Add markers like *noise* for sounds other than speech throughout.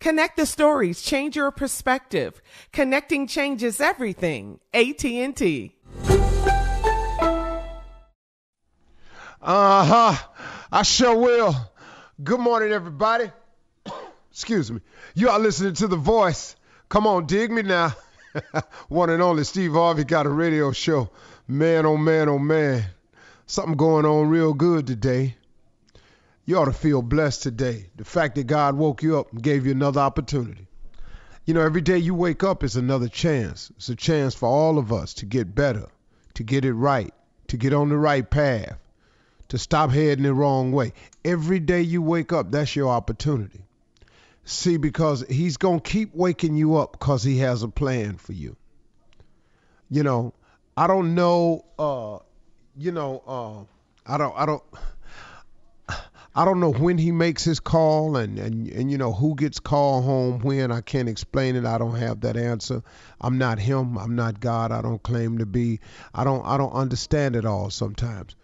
Connect the stories, change your perspective. Connecting changes everything. AT&T. Uh-huh. I sure will. Good morning, everybody. *coughs* Excuse me. You are listening to The Voice. Come on, dig me now. *laughs* One and only Steve Harvey got a radio show. Man, oh man, oh man. Something going on real good today you ought to feel blessed today. The fact that God woke you up and gave you another opportunity. You know, every day you wake up is another chance. It's a chance for all of us to get better, to get it right, to get on the right path, to stop heading the wrong way. Every day you wake up, that's your opportunity. See, because He's going to keep waking you up because He has a plan for you. You know, I don't know, uh, you know, uh, I don't, I don't. I don't know when he makes his call and, and, and you know who gets called home when. I can't explain it. I don't have that answer. I'm not him. I'm not God. I don't claim to be. I don't I don't understand it all sometimes.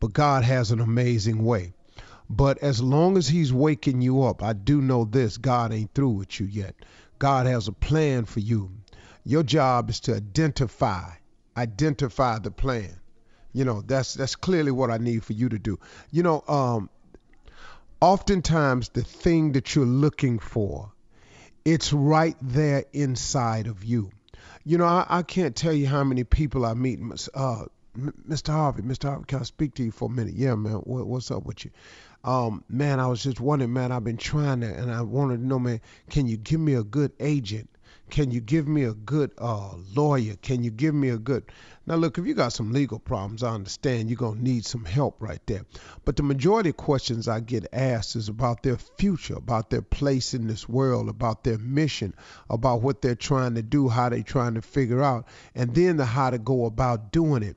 But God has an amazing way. But as long as he's waking you up, I do know this, God ain't through with you yet. God has a plan for you. Your job is to identify identify the plan. You know, that's that's clearly what I need for you to do. You know, um, oftentimes the thing that you're looking for, it's right there inside of you. You know, I, I can't tell you how many people I meet. Uh, Mr. Harvey, Mr. Harvey, can I speak to you for a minute? Yeah, man. What, what's up with you? Um, man, I was just wondering, man. I've been trying to, and I wanted to know, man. Can you give me a good agent? Can you give me a good uh, lawyer? Can you give me a good now, look, if you got some legal problems, I understand you're going to need some help right there. But the majority of questions I get asked is about their future, about their place in this world, about their mission, about what they're trying to do, how they're trying to figure out, and then the how to go about doing it.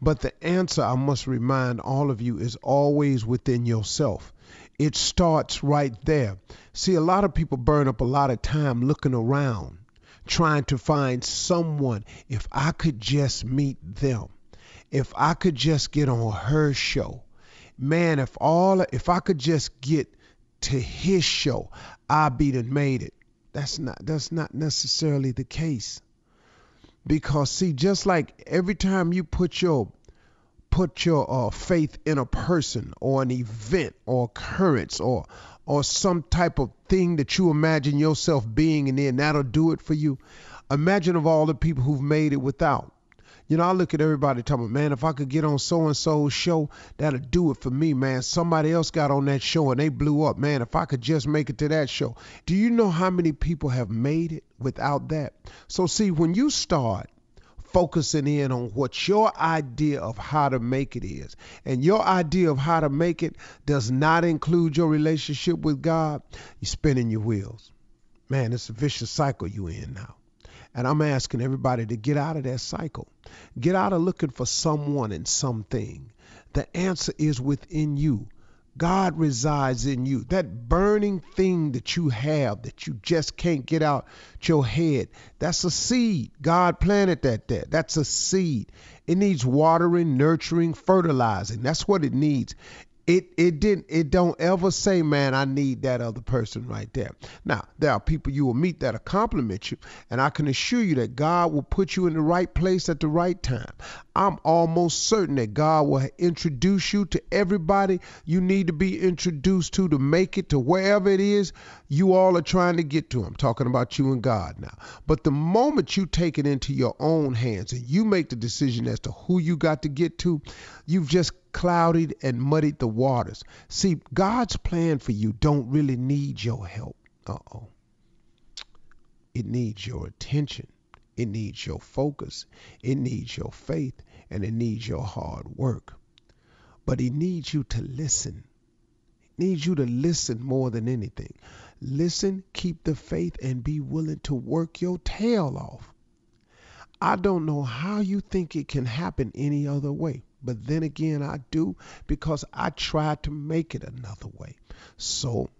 But the answer, I must remind all of you, is always within yourself. It starts right there. See, a lot of people burn up a lot of time looking around trying to find someone. If I could just meet them, if I could just get on her show, man, if all if I could just get to his show. I beat and made it. That's not that's not necessarily the case. Because see, just like every time you put your put your uh, faith in a person or an event or occurrence or or some type of thing that you imagine yourself being and then that'll do it for you. Imagine of all the people who've made it without. You know, I look at everybody talking, man, if I could get on so and so's show, that'll do it for me, man. Somebody else got on that show and they blew up, man. If I could just make it to that show. Do you know how many people have made it without that? So, see, when you start focusing in on what your idea of how to make it is, and your idea of how to make it does not include your relationship with God, you're spinning your wheels. Man, it's a vicious cycle you're in now. And I'm asking everybody to get out of that cycle. Get out of looking for someone and something. The answer is within you. God resides in you. That burning thing that you have that you just can't get out your head, that's a seed. God planted that there. That's a seed. It needs watering, nurturing, fertilizing. That's what it needs it it didn't it don't ever say man i need that other person right there. Now there are people you will meet that'll compliment you and i can assure you that god will put you in the right place at the right time. I'm almost certain that god will introduce you to everybody you need to be introduced to to make it to wherever it is you all are trying to get to. I'm talking about you and god now. But the moment you take it into your own hands and you make the decision as to who you got to get to you've just clouded and muddied the waters. See, God's plan for you don't really need your help. Uh-oh. It needs your attention. It needs your focus. It needs your faith and it needs your hard work. But he needs you to listen. He needs you to listen more than anything. Listen, keep the faith, and be willing to work your tail off. I don't know how you think it can happen any other way. But then again, I do because I tried to make it another way. So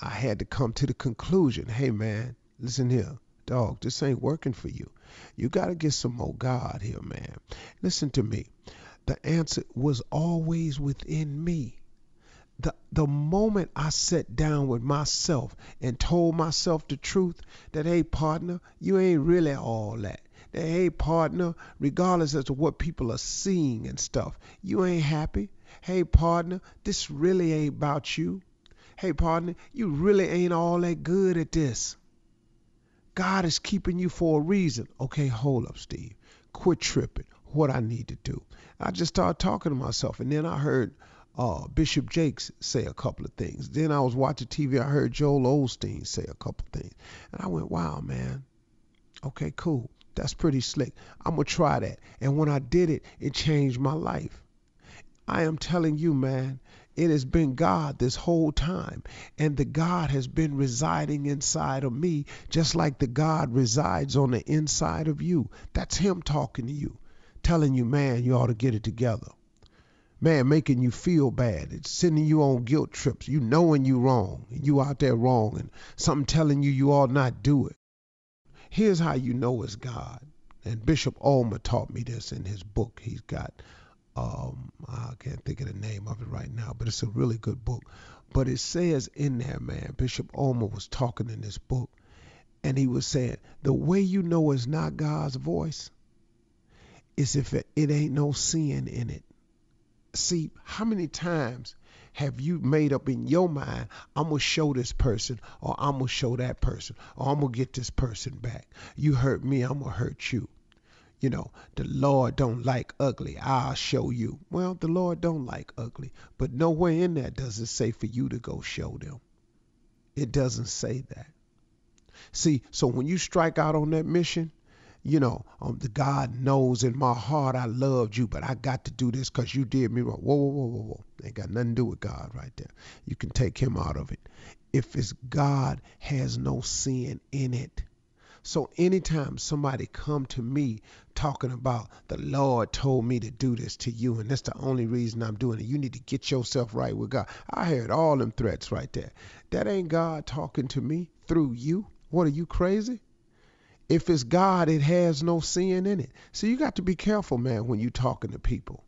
I had to come to the conclusion hey, man, listen here, dog, this ain't working for you. You got to get some more God here, man. Listen to me. The answer was always within me. The, the moment I sat down with myself and told myself the truth that, hey, partner, you ain't really all that hey partner, regardless as to what people are seeing and stuff, you ain't happy. Hey partner, this really ain't about you. Hey partner, you really ain't all that good at this. God is keeping you for a reason. Okay, hold up, Steve. Quit tripping. What I need to do. I just started talking to myself, and then I heard uh, Bishop Jakes say a couple of things. Then I was watching TV. I heard Joel Osteen say a couple of things, and I went, "Wow, man. Okay, cool. That's pretty slick. I'm going to try that. And when I did it, it changed my life. I am telling you, man, it has been God this whole time. And the God has been residing inside of me, just like the God resides on the inside of you. That's Him talking to you, telling you, man, you ought to get it together. Man, making you feel bad. It's sending you on guilt trips. You knowing you wrong. You out there wrong. And something telling you you ought not do it. Here's how you know it's God. And Bishop Ulmer taught me this in his book. He's got, um, I can't think of the name of it right now, but it's a really good book. But it says in there, man, Bishop Ulmer was talking in this book, and he was saying, the way you know it's not God's voice is if it, it ain't no sin in it. See, how many times have you made up in your mind, I'm going to show this person, or I'm going to show that person, or I'm going to get this person back? You hurt me, I'm going to hurt you. You know, the Lord don't like ugly. I'll show you. Well, the Lord don't like ugly, but nowhere in that does it say for you to go show them. It doesn't say that. See, so when you strike out on that mission, you know, um, the God knows in my heart I loved you, but I got to do this because you did me wrong. Whoa, whoa, whoa, whoa, whoa. Ain't got nothing to do with God right there. You can take him out of it. If it's God has no sin in it. So anytime somebody come to me talking about the Lord told me to do this to you, and that's the only reason I'm doing it, you need to get yourself right with God. I heard all them threats right there. That ain't God talking to me through you. What are you crazy? If it's God, it has no sin in it. So you got to be careful, man, when you talking to people.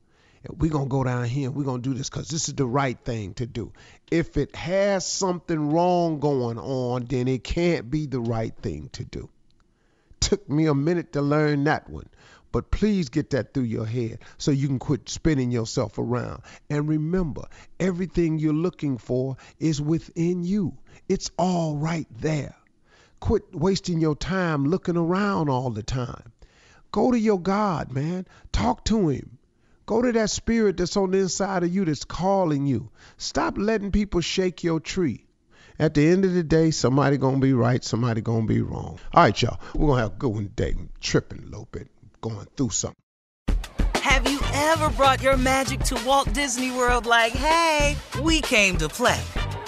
we're going to go down here and we're going to do this because this is the right thing to do. If it has something wrong going on, then it can't be the right thing to do. Took me a minute to learn that one. But please get that through your head so you can quit spinning yourself around. And remember, everything you're looking for is within you, it's all right there. Quit wasting your time looking around all the time. Go to your God, man. Talk to Him. Go to that spirit that's on the inside of you that's calling you. Stop letting people shake your tree. At the end of the day, somebody gonna be right, somebody gonna be wrong. All right, y'all. We're gonna have a good one today. I'm tripping a little bit, going through something. Have you ever brought your magic to Walt Disney World like, hey, we came to play?